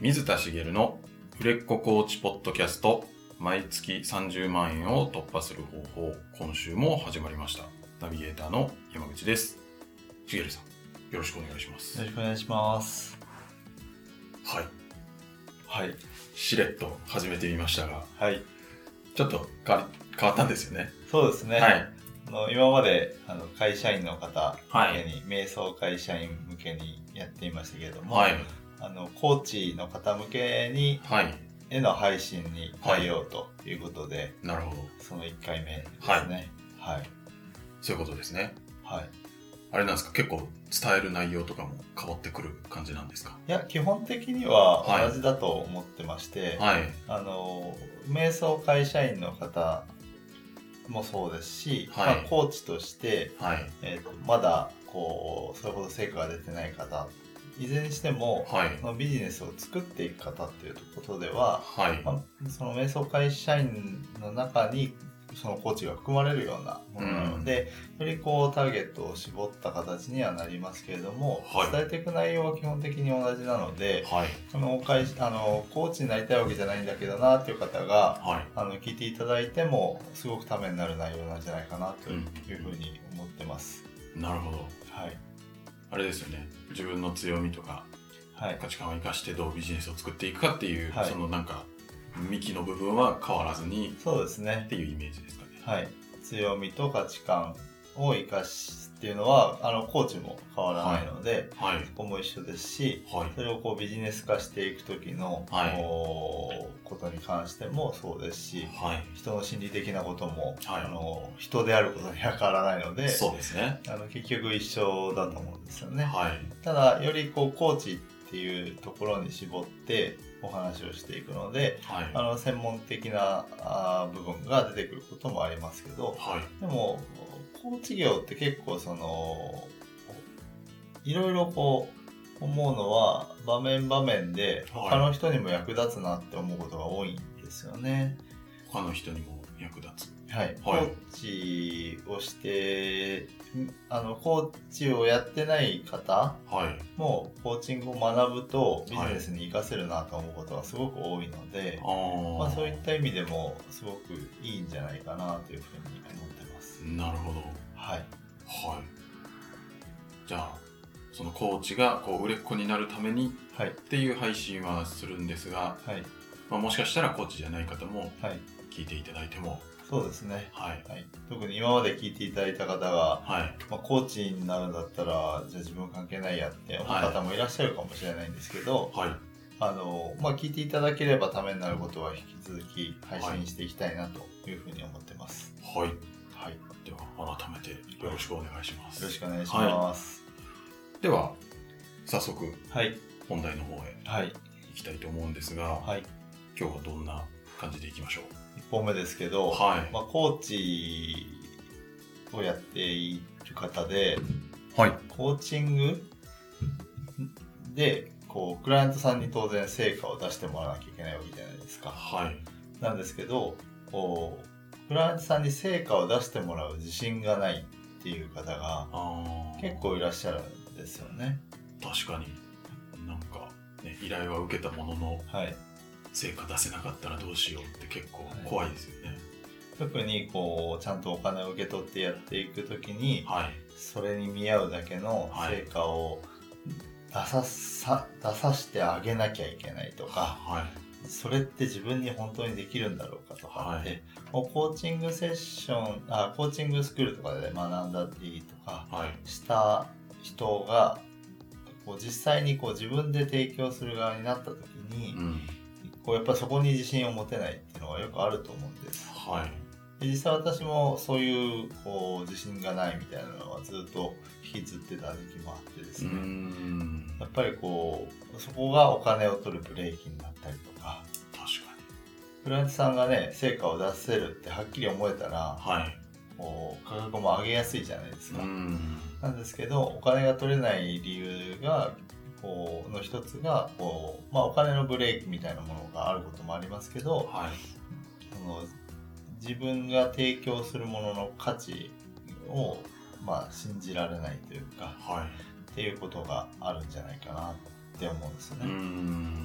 水田茂の売れっ子コーチポッドキャスト毎月30万円を突破する方法今週も始まりました。ナビゲーターの山口です。茂さんよろしくお願いします。よろしくお願いします。はい。はい。しれっと始めてみましたがはい。ちょっと変わり変わったんですよね。そうですね、はい。あの今まであの会社員の方はい。向けに、瞑想会社員向けにやっていましたけれども、はいあのコーチの方向けにはい。への配信に変えようということで、なるほど。その1回目ですね。はい。そういうことですね。はい、あれなんですか？結構伝える内容とかも変わってくる感じなんですか？いや基本的にははい。同じだと思ってまして、はい。あの瞑想会社員の方もそうですし、はい。まあ、コーチとしてはい。えー、とまだこうそれほど成果が出てない方いずれにしても、はい。そのビジネスを作っていく方っていうことでは、はい。まあ、その瞑想会社員の中にそのコーチが含まれるようなものなので、よりこうターゲットを絞った形にはなりますけれども、はい。伝えていく内容は基本的に同じなので、はい。その会あのコーチになりたいわけじゃないんだけどなっていう方がはい。あの聞いていただいてもすごくためになる内容なんじゃないかなというふうに思ってます。なるほど。はいあれですよね自分の強みとかはい価値観を生かしてどうビジネスを作っていくかっていう、はいそのなんか幹の部分は変わらずにそうですねっ。ていうイメージですかねはい。強みと価値観を生かすっていうのは、あの、コーチも変わらないので、はい。そこも一緒ですし、はい。それをこうビジネス化していく時の、はい。ことに関してもそうですし、はい。人の心理的なことも、はい。あの人であることには変わらないので、そうですね。あの結局一緒だと思うんですよね。はい。ただ、よりこうコーチっていうところに絞ってお話をしていくので、はい。あの専門的なあー部分が出てくることもありますけどはい。でもコーチ業って結構そのいろいろこう思うのは場面場面ではい。他の人にも役立つなって思うことが多いんですよね。他の人にも役立つ。はい、コはい。ーチをしてんあのコーチをやってない方はい。もコーチングを学ぶとビジネスに活かせるなと思うことがすごく多いので、あー。まあ、そういった意味でもすごくいいんじゃないかなというふうに思ってます。なるほどはい。はいじゃあそのコーチがこう売れっ子になるためにはい。っていう配信はするんですが、はい。まあ、もしかしたらコーチじゃない方もはい。聞いていただいてもそうですね。はいはい。特に今まで聞いていただいた方が、はいまあ、コーチになるんだったら、じゃあ自分関係ないやって思う方もいらっしゃるかもしれないんですけど、はいあの、まあ、聞いていただければためになることは引き続き配信していきたいなというふうに思ってます。はいよろしくお願いしますよろしくお願いします。では早速はい。本題の方へはい。行きたいと思うんですが、はい。今日はどんな感じでいきましょう？1本目ですけど、はいまあ、コーチをやっている方で、はいコーチングで、こう、クライアントさんに当然成果を出してもらわなきゃいけないわけじゃないですか。はいなんですけど、こう、クライアントさんに成果を出してもらう自信がないっていう方が結構いらっしゃるんですよね。確かに。なんか、ね、依頼は受けたもののはい。成果出せなかったらどうしようって結構怖いですよね。特に、こう、ちゃんとお金を受け取ってやっていくときに、はい。それに見合うだけの成果を出ささ出さしてあげなきゃいけないとか、はいそれって自分に本当にできるんだろうかとかって、はい。もうコーチングセッションあコーチングスクールとかで学んだりとかはい。した人がこう実際にこう自分で提供する側になった時に、うん。こうやっぱそこに自信を持てないっていうのがよくあると思うんです。はい。で実際私もそういうこう自信がないみたいなのはずっと引きずってた時期もあってですね、ん。やっぱりこうそこがお金を取るブレーキになったりとクライアントさんがね成果を出せるってはっきり思えたらにはい。こう価格も上げやすいじゃないですうか、ん。なんですけどお金が取れない理由がこうの一つがこう、まあ、お金のブレーキみたいなものがあることもありますけどはい。その自分が提供するものの価値を、まあ、信じられないというかはい。っていうことがあるんじゃないかなって思うんですよね。ん。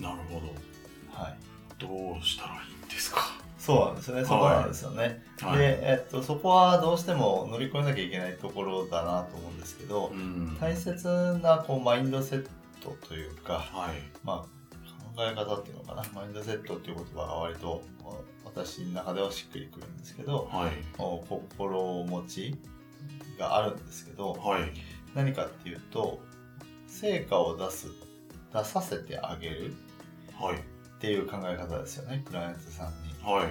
なるほど。はい。どうしたらいいんですか？そうなんですよね。そこなんですよね。はい。で、えっと、そこはどうしても乗り越えなきゃいけないところだなと思うんですけど、うん。大切なこうマインドセットというか、はい。まあ、考え方っていうのかな、マインドセットっていう言葉が割と私の中ではしっくりくるんですけど、はい。お心持ちがあるんですけど、はい。何かっていうと、成果を出す、出させてあげるはい。っていう考え方ですよね、クライアントさんに。はい。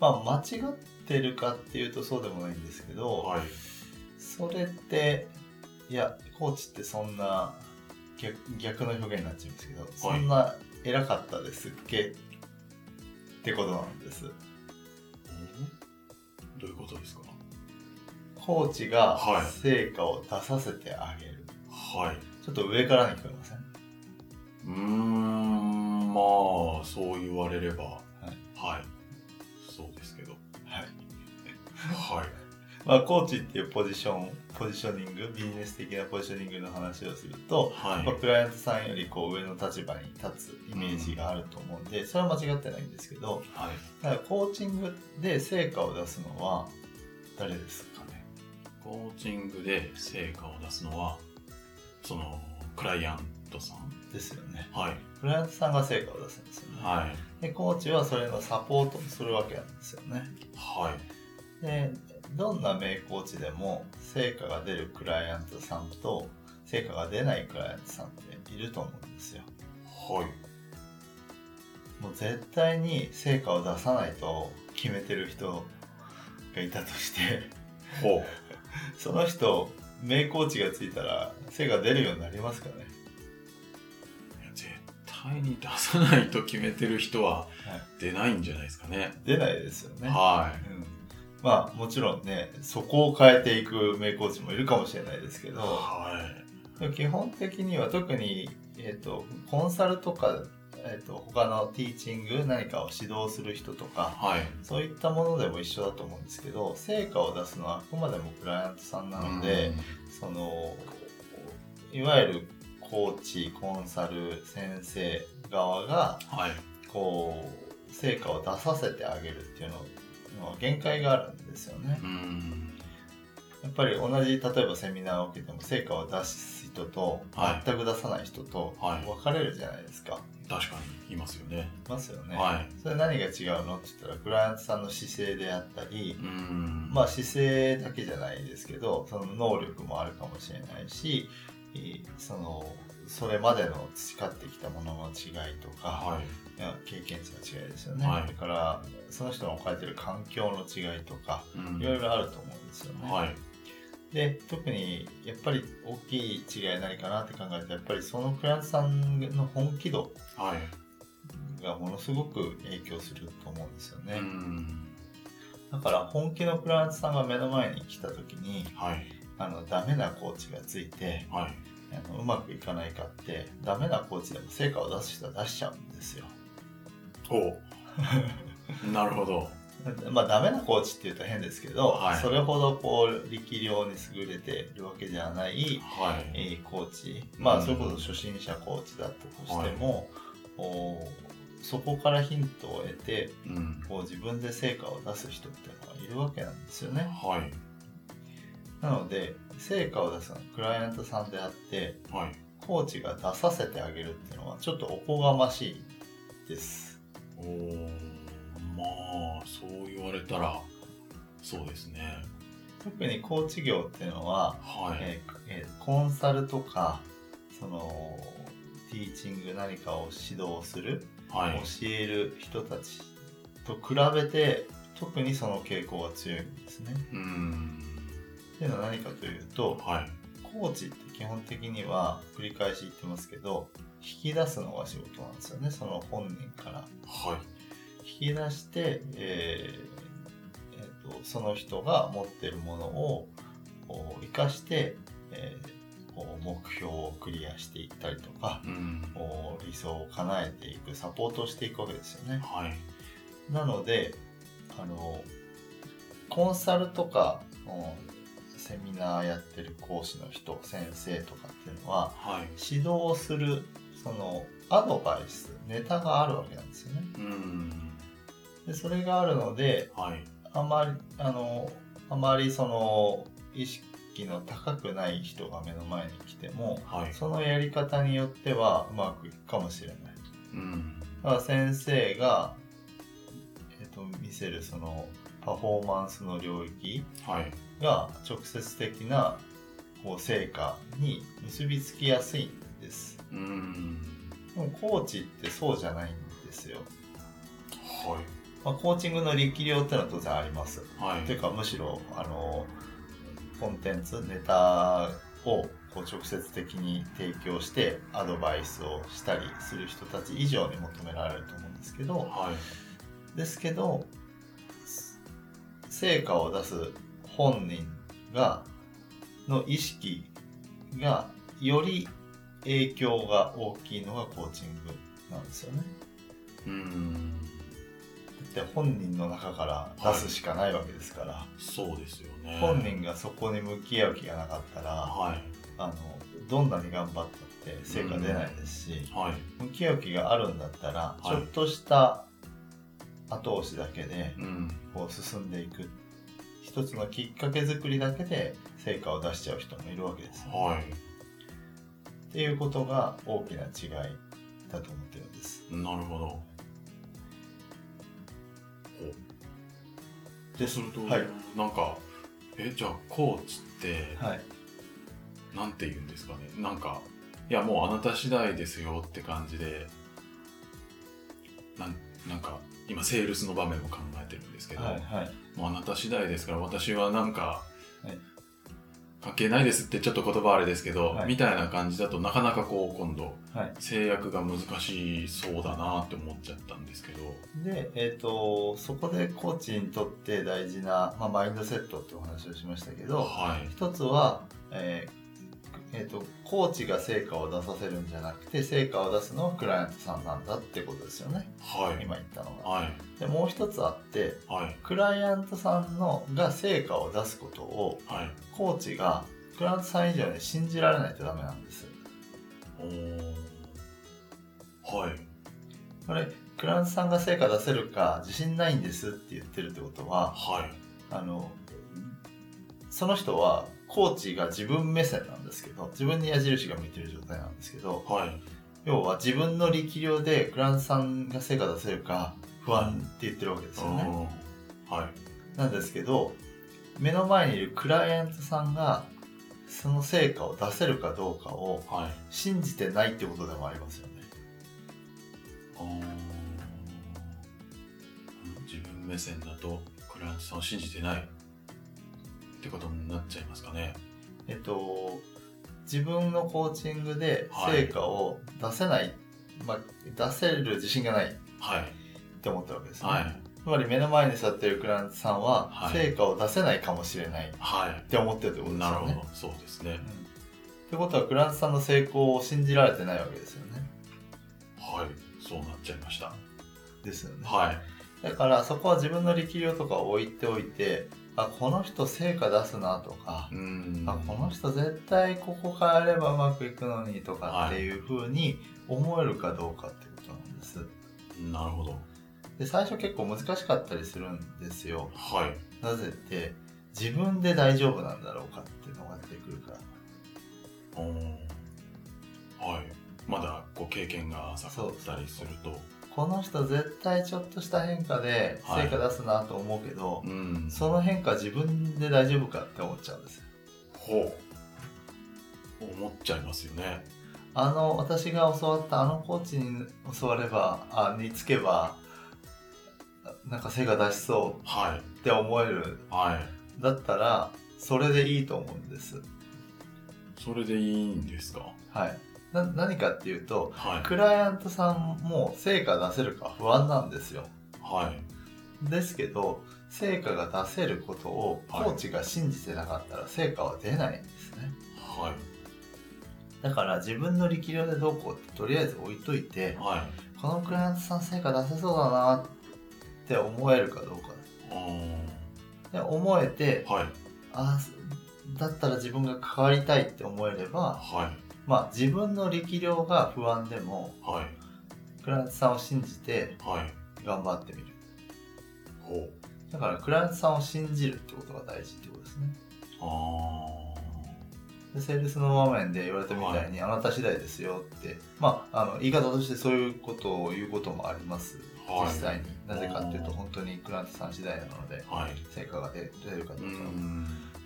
まあ、間違ってるかっていうとそうでもないんですけど、はい。それって、いや、コーチってそんな逆逆の表現になっちゃうんですけど、そんな偉かったですっけ？ってことなんです。どういうことですか？コーチがはい成果を出させてあげる。はい。ちょっと上からに聞こえません？うーん、まあ、そう言われれば、はい。そうですけど。はい。はい。まあ、コーチっていうポジション、ポジショニング、ビジネス的なポジショニングの話をすると、はいまあ、。クライアントさんよりこう上の立場に立つイメージがあると思うんで、それは間違ってないんですけど、はい。だからコーチングで成果を出すのは誰ですかね？コーチングで成果を出すのは、その、クライアントさんですよね。はい。クライアントさんが成果を出すんですよね。はい。で、コーチはそれのサポートをするわけなんですよね。はい。で、どんな名コーチでも成果が出るクライアントさんと成果が出ないクライアントさんっていると思うんですよ。はい。もう絶対に成果を出さないと決めてる人がいたとして。その人、名コーチがついたら成果出るようになりますかね。対に出さないと決めてる人ははい出ないんじゃないですかね。出ないですよね。はうん、まあもちろんね、そこを変えていく名コーチもいるかもしれないですけい。ど、はでも基本的には特に、えー、とコンサルとか、えー、と他のティーチング何かを指導する人とい。かはい。そういったものでも一緒だと思うんですけど成果を出すのはあくまでもクライアントさんなので、そのいわゆるコーチコンサル先生側がはい。こう成果を出させてあげるっていうのの限界があるんですよねう。ん。やっぱり同じ例えばセミナーを受けても成果を出す人とはい全く出さない人とはい分かれるじゃないですか。確かにいますよね。いますよね。はい。それ何が違うのって言ったらクライアントさんの姿勢であったりう、ん。まあ姿勢だけじゃないですけどその能力もあるかもしれないしえーそのそれまでの培ってきたものの違いとか、はい。いや経験値の違いですよね、はいだからその人の置かれてる環境の違いとかうんいろいろあると思うんですよね。はい。で特にやっぱり大きい違い何かなって考えるとやっぱりそのクライアントさんの本気度はい。がものすごく影響すると思うんですよね、うん。だから本気のクライアントさんが目の前に来た時にはい。ああのダメなコーチがついてはい。あのうまくいかないかってダメなコーチでも成果を出す人は出しちゃうんですよ。なるほど。まあダメなコーチって言うと変ですけど、はいそれほどこう力量に優れてるわけじゃないはい。えーコーチ、まうんあそれこそ初心者コーチだったとしても、おそこからヒントを得てうん。こう自分で成果を出す人っていうのがいるわけなんですよね。はい。なので成果を出すのはクライアントさんであってはい。コーチが出させてあげるっていうのはちょっとおこがましいです。おーまあ、そう言われたら、そうですね。特にコーチ業っていうのは、はい。えーえーコンサルとかそのティーチング何かを指導するはい。教える人たちと比べて特にその傾向が強いんですね。うん。っていうのは何かというとはい。コーチって基本的には繰り返し言ってますけど引き出すのが仕事なんですよねその本人から。はい。引き出して、えーえーとその人が持ってるものを生かして、えーこう目標をクリアしていったりとかうん。理想を叶えていくサポートをしていくわけですよね。はい。なのであのコンサルとかうんセミナーやってる講師の人先生とかっていうのははい。指導するそのアドバイスネタがあるわけなんですよねうん。でそれがあるのではい。あまりあのあまりその意識の高くない人が目の前に来てもはい。そのやり方によってはうまくいくかもしれないうん。だから先生が、えっと見せるそのパフォーマンスの領域はい。が直接的なこう成果に結びつきやすいんですうん。でもコーチってそうじゃないんですよ、はい。まあ、コーチングの力量ってのは当然ありますはい。というかむしろあのコンテンツネタをこう直接的に提供してアドバイスをしたりする人たち以上に求められると思うんですけどはい。ですけど成果を出す本人がの意識がより影響が大きいのがコーチングなんですよね。うん。で本人の中から出すしかないわけですから、そうですよね。本人がそこに向き合う気がなかったらはい。あのどんなに頑張ったって成果出ないですし、はい。向き合う気があるんだったら、いちょっとした後押しだけでうん。こう進んでいく一つのきっかけ作りだけで成果を出しちゃう人もいるわけですよ、はい。っていうことが大きな違いだと思ってるんです。なるほど。です。ると、はい。なんか、え、じゃあ、コーチって、はい。なんて言うんですかね。なんか、いや、もうあなた次第ですよって感じで、なんなんか、今、セールスの場面も考えてるんですけど、はいはいもうあなた次第ですから、私はなんか、はい。関係ないですってちょっと言葉あれですけど、はい。みたいな感じだとなかなかこう今度はい。制約が難しそうだなって思っちゃったんですけど。で、えー、とそこでコーチにとって大事な、まあ、マインドセットってお話をしましたけどはい。一つは、えーえー、とコーチが成果を出させるんじゃなくて成果を出すのはクライアントさんなんだってことですよね。はい。今言ったのが。はい。でもう一つあってはい。クライアントさんのが成果を出すことをはい。コーチがクライアントさん以上に信じられないとダメなんです。はい。これクライアントさんが成果出せるか自信ないんですって言ってるってことははい。あのその人はコーチが自分目線なんですけど自分に矢印が向いてる状態なんですけどはい。要は自分の力量でクラントさんが成果出せるか不安って言ってるわけですよね、うん。はい。なんですけど目の前にいるクライアントさんがその成果を出せるかどうかをはい。信じてないってことでもありますよね。自分目線だとクライアントさんを信じてないってことになっちゃいますかね。えっと自分のコーチングではい。成果を出せない、まあ、出せる自信がないっはい。て思ってるわけですね。はい。つまり目の前に座っているクライアントさんははい。成果を出せないかもしれないっはい。て思ってるってことですよね。なるほど。そうですね。うん。ってことはクライアントさんの成功を信じられてないわけですよね。はい。そうなっちゃいました。ですよね。はい。だからそこは自分の力量とかを置いておいてあこの人成果出すなとかう、ん。あこの人絶対ここ変えればうまくいくのにとかっていう風に思えるかどうかってことなんです。なるほど。で最初結構難しかったりするんですよ。はい。なぜって自分で大丈夫なんだろうかっていうのが出てくるから。はい。まだこう経験が浅かったりするとこの人絶対ちょっとした変化で成果出すなと思うけど、うん。その変化自分で大丈夫かって思っちゃうんですよ。ほう。思っちゃいますよね。あの私が教わったあのコーチに教わればあにつけばなんか成果出しそうはい。って思える。はい。だったらそれでいいと思うんです。それでいいんですか？はいな何かっていうとはい。クライアントさんも成果出せるか不安なんですよ。はい。ですけど成果が出せることをコーチが信じてなかったら成果は出ないんですね。はい。だから自分の力量でどうこうってとりあえず置いといてはい。このクライアントさん成果出せそうだなって思えるかどうか。で思えてはい。あだったら自分が関わりたいって思えればはいまあ自分の力量が不安でもはい。クライアントさんを信じてはい。頑張ってみるほう。だからクライアントさんを信じるってことが大事ってことですねあでセールスの場面で言われたみたいに、あなた次第ですよってまああの言い方としてそういうことを言うこともありますあ。はい。実際になぜかっていうと本当にクライアントさん次第なのではい。成果が出出るかどううか。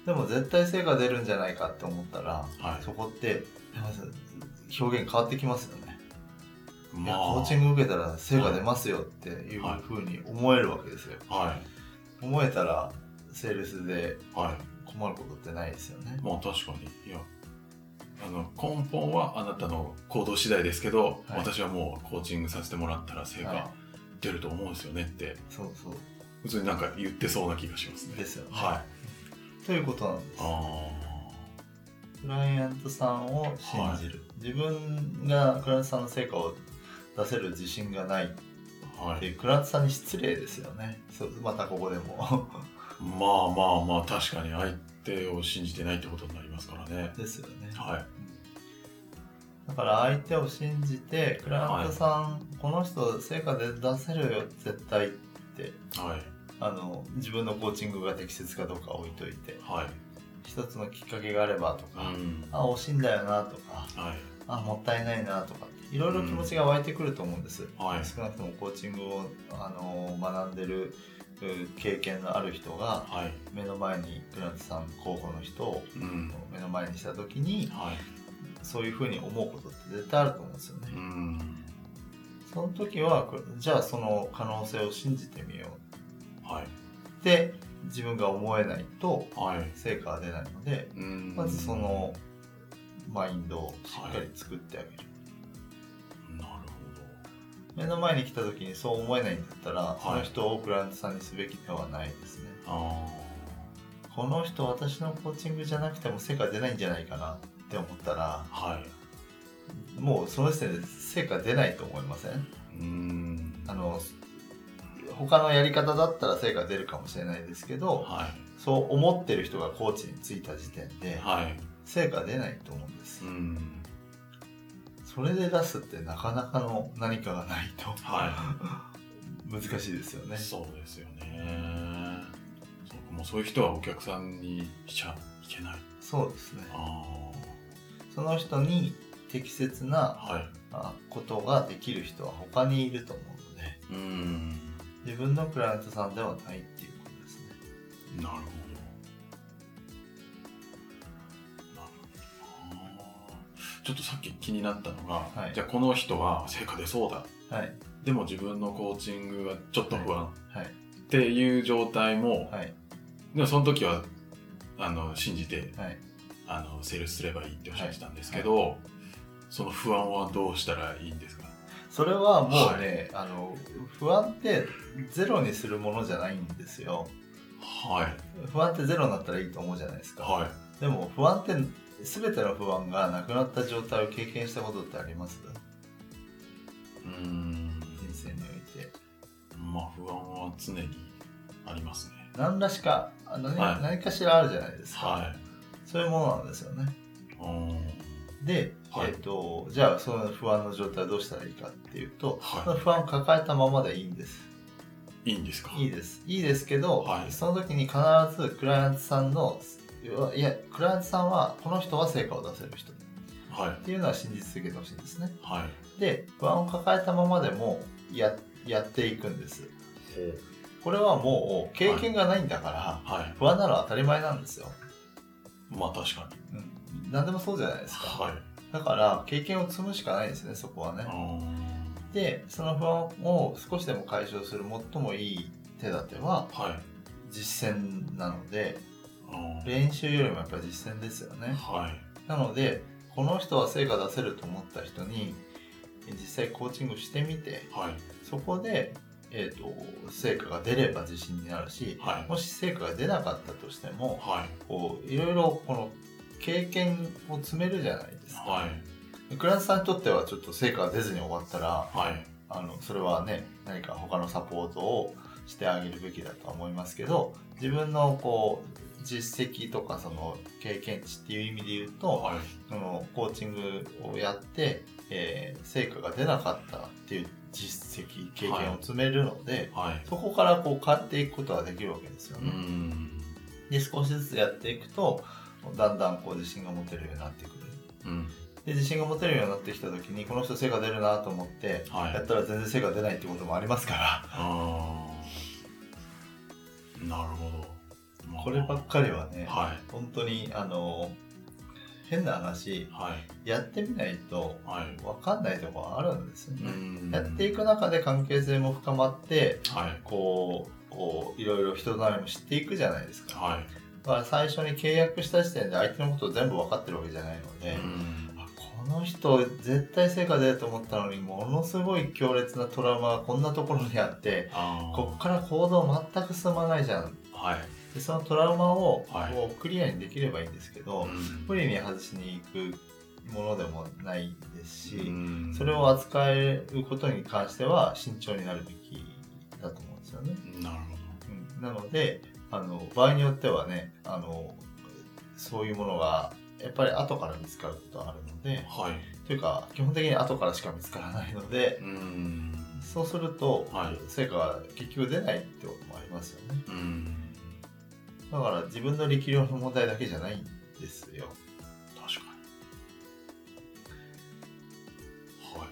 でも絶対成果出るんじゃないかって思ったらはい。そこってまず表現変わってきますよね、まあコーチング受けたら成果出ますよっていうはいふうに思えるわけですよはい。思えたらセールスではい。困ることってないですよねまあ確かに。いや、あの、根本はあなたの行動次第ですけど、はい私はもうコーチングさせてもらったら成はい果出ると思うんですよねって、そうそう普通になんか言ってそうな気がしますね。ですよね、はい。ということなんです。あクライアントさんを信じる、自分がクライアントさんの成果を出せる自信がない。はい。ていうクライアントさんに失礼ですよね。そうまたここでも。まあまあまあ、確かに。相手を信じてないってことになりますからね。ですよね。はい。だから相手を信じてクライアントさん、この人成果で出せるよ絶対って。はい。あの自分のコーチングが適切かどうか置いといてはい。一つのきっかけがあればとか、うん。あ惜しいんだよなとかはい。あもったいないなとかいろいろ気持ちが湧いてくると思うんです、はい少なくともコーチングをあの学んでるう経験のある人がはい。目の前にクライアントさん候補の人をうん。目の前にした時にはい。そういうふうに思うことって絶対あると思うんですよね、うん。その時はこじゃあその可能性を信じてみようはい。って自分が思えないとはい。成果は出ないのでうん。まずそのマインドをしっかり作ってあげる、なる目の前に来た時にそう思えないんだったら、いその人をクライアントさんにすべきではないですねほど。この人私のコーチングじゃなくても成果出ないんじゃないかなって思ったら。もうその時点で成果出ないと思いません？うん。あの他のやり方だったら成果出るかもしれないですけどはそう思ってる人がコーチについた時点でい。はい。成果出ないと思うんですうん。それで出すってなかなかの何かがないとは 難しいですよねい。そうですよね。そうもうそういう人はお客さんにしちゃいけない。そうですねあその人に適切な。あことができる人は他にいると思うのでうん。自分のクライアントさんではないっていうことですね。なるほど。なるほど。な。ちょっとさっき気になったのが、はい。じゃあこの人は成果出そうだ。はい。でも自分のコーチングがちょっと不安。はい。っていう状態も、はい。でもその時はあの信じてはい。あのセールスすればいいっておっしゃってたんですけど、その不安はどうしたらいいんですか？それはもうね、あの不安ってゼロにするものじゃないんですよ。はい。不安ってゼロになったらいいと思うじゃないですか。はい。でも不安って全ての不安がなくなった状態を経験したことってあります？うーん。人生において。まあ不安は常にありますね。何らしかあ何,、はい何かしらあるじゃないですか、はい。そういうものなんですよね。うんで、はい。えっとじゃあその不安の状態はどうしたらいいかっていうと、はい。その不安を抱えたままでいいんです。いいんですか？いいです。いいですけど、はい。その時に必ずクライアントさんのいやクライアントさんはこの人は成果を出せる人。っはい。ていうのは信じ続けてほしいんですね。はい。で不安を抱えたままでもややっていくんです。これはもう経験がないんだから、はい。不安なのは当たり前なんですよ、まあ確かに。うん、何でもそうじゃないですか、はい。だから経験を積むしかないですねそこはね、うんでその不安を少しでも解消する最もいい手立てははい。実践なのでうん練習よりもやっぱり実践ですよね。はい。なのでこの人は成果出せると思った人に実際コーチングしてみてはい。そこで、えー、と成果が出れば自信になるしはい。もし成果が出なかったとしてもはい。こういろいろこの経験を積めるじゃないですか、はいクライアントさんにとってはちょっと成果が出ずに終わったらはいあのそれはね何か他のサポートをしてあげるべきだとは思いますけど自分のこう実績とかその経験値っていう意味で言うと、はい。そのコーチングをやって、えー成果が出なかったっていう実績経験を積めるので、はい。そこからこう変わっていくことができるわけですようね。ん。で少しずつやっていくとだんだんこう自信が持てるようになってくる。うん。で自信が持てるようになってきた時にこの人成果出るなと思って、はいやったら全然成果出ないってこともありますからなるほど。まあこればっかりはね、は本当にあの変な話い。はい。やってみないとはい。分かんないところあるんですよね。んやっていく中で関係性も深まってはい。こうこういろいろ人となりも知っていくじゃないですか。はい。だから最初に契約した時点で相手のことを全部分かってるわけじゃないので、この人絶対成果出ると思ったのにものすごい強烈なトラウマがこんなところにあってこっから行動全く進まないじゃん。はい。でそのトラウマをはい。こうクリアにできればいいんですけど、うん。無理に外しに行くものでもないですし、うん。それを扱えることに関しては慎重になるべきだと思うんですよね。なるうん。なのであの場合によってはねあのそういうものがやっぱり後から見つかることがあるので。はい。というか基本的に後からしか見つからないのでうん。そうすると、はい成果が結局出ないってこともありますよねうん。だから自分の力量の問題だけじゃないんですよ確かに。は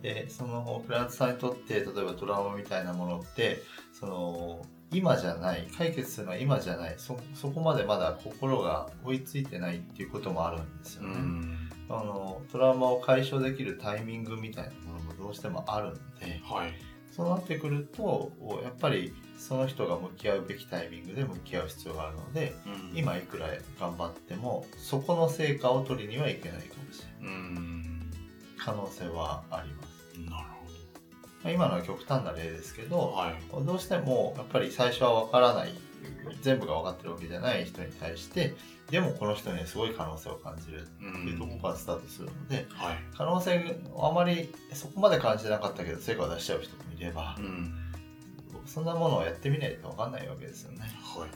い。でそのクライアントさんにとって例えばトラウマみたいなものってその今じゃない解決するのは今じゃない。そそこまでまだ心が追いついてないっていうこともあるんですようね、ん。あのトラウマを解消できるタイミングみたいなものもどうしてもあるんで。はい。そうなってくるとやっぱりその人が向き合うべきタイミングで向き合う必要があるのでうん。今いくら頑張ってもそこの成果を取りにはいけないかもしれない。うん。可能性はあります今のは極端な例ですけほど。どはい。どうしてもやっぱり最初は分からない全部が分かってるわけじゃない人に対してでもこの人にはすごい可能性を感じるうっていうところからスタートするので、はい。可能性をあまりそこまで感じてなかったけど成果を出しちゃう人もいればうん。そんなものをやってみないと分かんないわけですよねはい。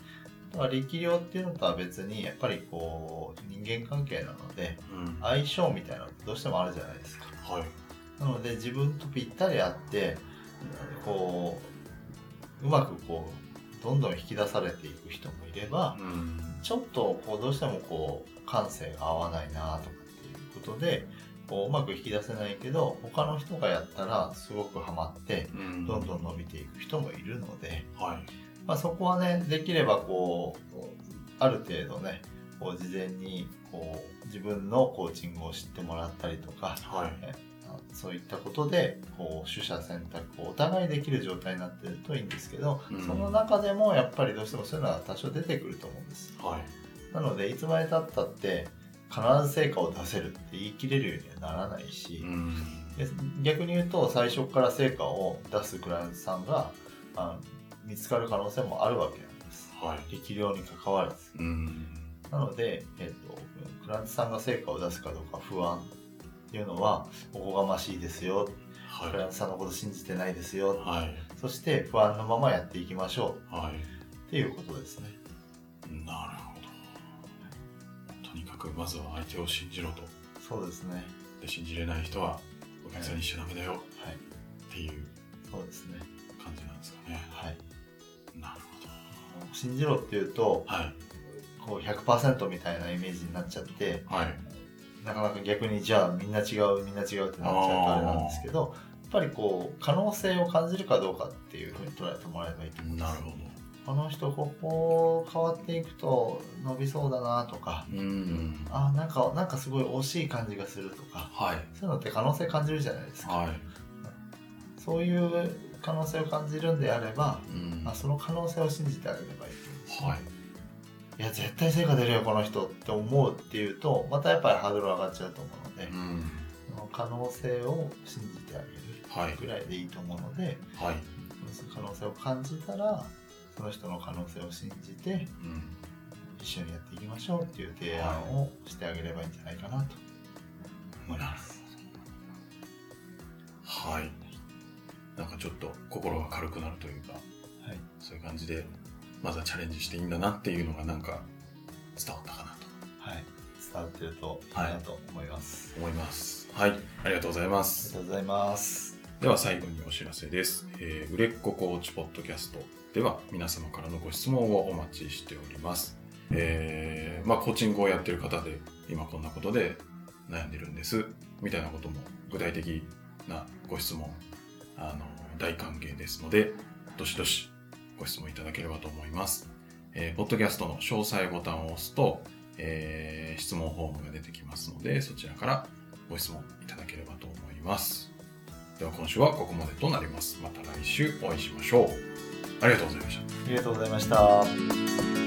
だから力量っていうのとは別にやっぱりこう人間関係なのでうん。相性みたいなのってどうしてもあるじゃないですかはい。なので自分とぴったり合ってこううまくこうどんどん引き出されていく人もいればうん。ちょっとこうどうしてもこう感性が合わないなとかっていうことでこううまく引き出せないけど他の人がやったらすごくハマってうん。どんどん伸びていく人もいるので、はい。まあ、そこはねできればこうある程度ねこう事前にこう自分のコーチングを知ってもらったりとか、はい。そういったことでこう取捨選択をお互いできる状態になってるといいんですけど、うんその中でもやっぱりどうしてもそういうのは多少出てくると思うんですはい。なのでいつまでたったって必ず成果を出せるって言い切れるようにはならないし、うん。で逆に言うと最初から成果を出すクライアントさんがあ見つかる可能性もあるわけなんですはい。力量に関わらずうん。なので、えっとクライアントさんが成果を出すかどうか不安っていうのはおこがましいですよクライアンはトさんのこと信じてないですよい。はい。そして不安のままやっていきましょはうっていうことですねい。なるほど。とにかくまずは相手を信じろと。そうですねで、信じれない人はお客さんにしちゃダメだよはいっていうそうですね感じなんですかね。はいなる信じろっていうとほど。はい。こう100%みたいなイメージになっちゃってはい。なかなか逆にじゃあみんな違うみんな違うってなっちゃうとあれなんですけどやっぱりこう可能性を感じるかどうかっていうふうに捉えてもらえばいいと思いますなるほど。この人ここ変わっていくと伸びそうだなとかうん。あなんかなんかすごい惜しい感じがするとかはい。そういうのって可能性感じるじゃないですか、はい。そういう可能性を感じるんであれば、うん。まあ、その可能性を信じてあげればいいとはい。いや絶対成果出るよこの人って思うっていうとまたやっぱりハードル上がっちゃうと思うので、うん。その可能性を信じてあはいげるぐらいでいいと思うので、はい。その可能性を感じたらその人の可能性を信じてうん。一緒にやっていきましょうっていう提案をしてあげればいいんじゃないかなと思います。はい。なんかちょっと心が軽くなるというか、はい、そういう感じでまずはチャレンジしていいんだなっていうのがなんか伝わったかなとはい。伝わってるといいなと思います。思います。はい、ありがとうございまありす。がとうございます。では最後にお知らせです。えー売れっ子コーチポッドキャストでは皆様からのご質問をお待ちしております。えーまあコーチングをやってる方で今こんなことで悩んでるんですみたいなことも具体的なご質問あの大歓迎ですのでどしどしご質問いただければと思います。えーポッドキャストの詳細ボタンを押すと、えー質問フォームが出てきますのでそちらからご質問いただければと思います。では今週はここまでとなります。また来週お会いしましょう。ありがとうございました。ありがとうございました。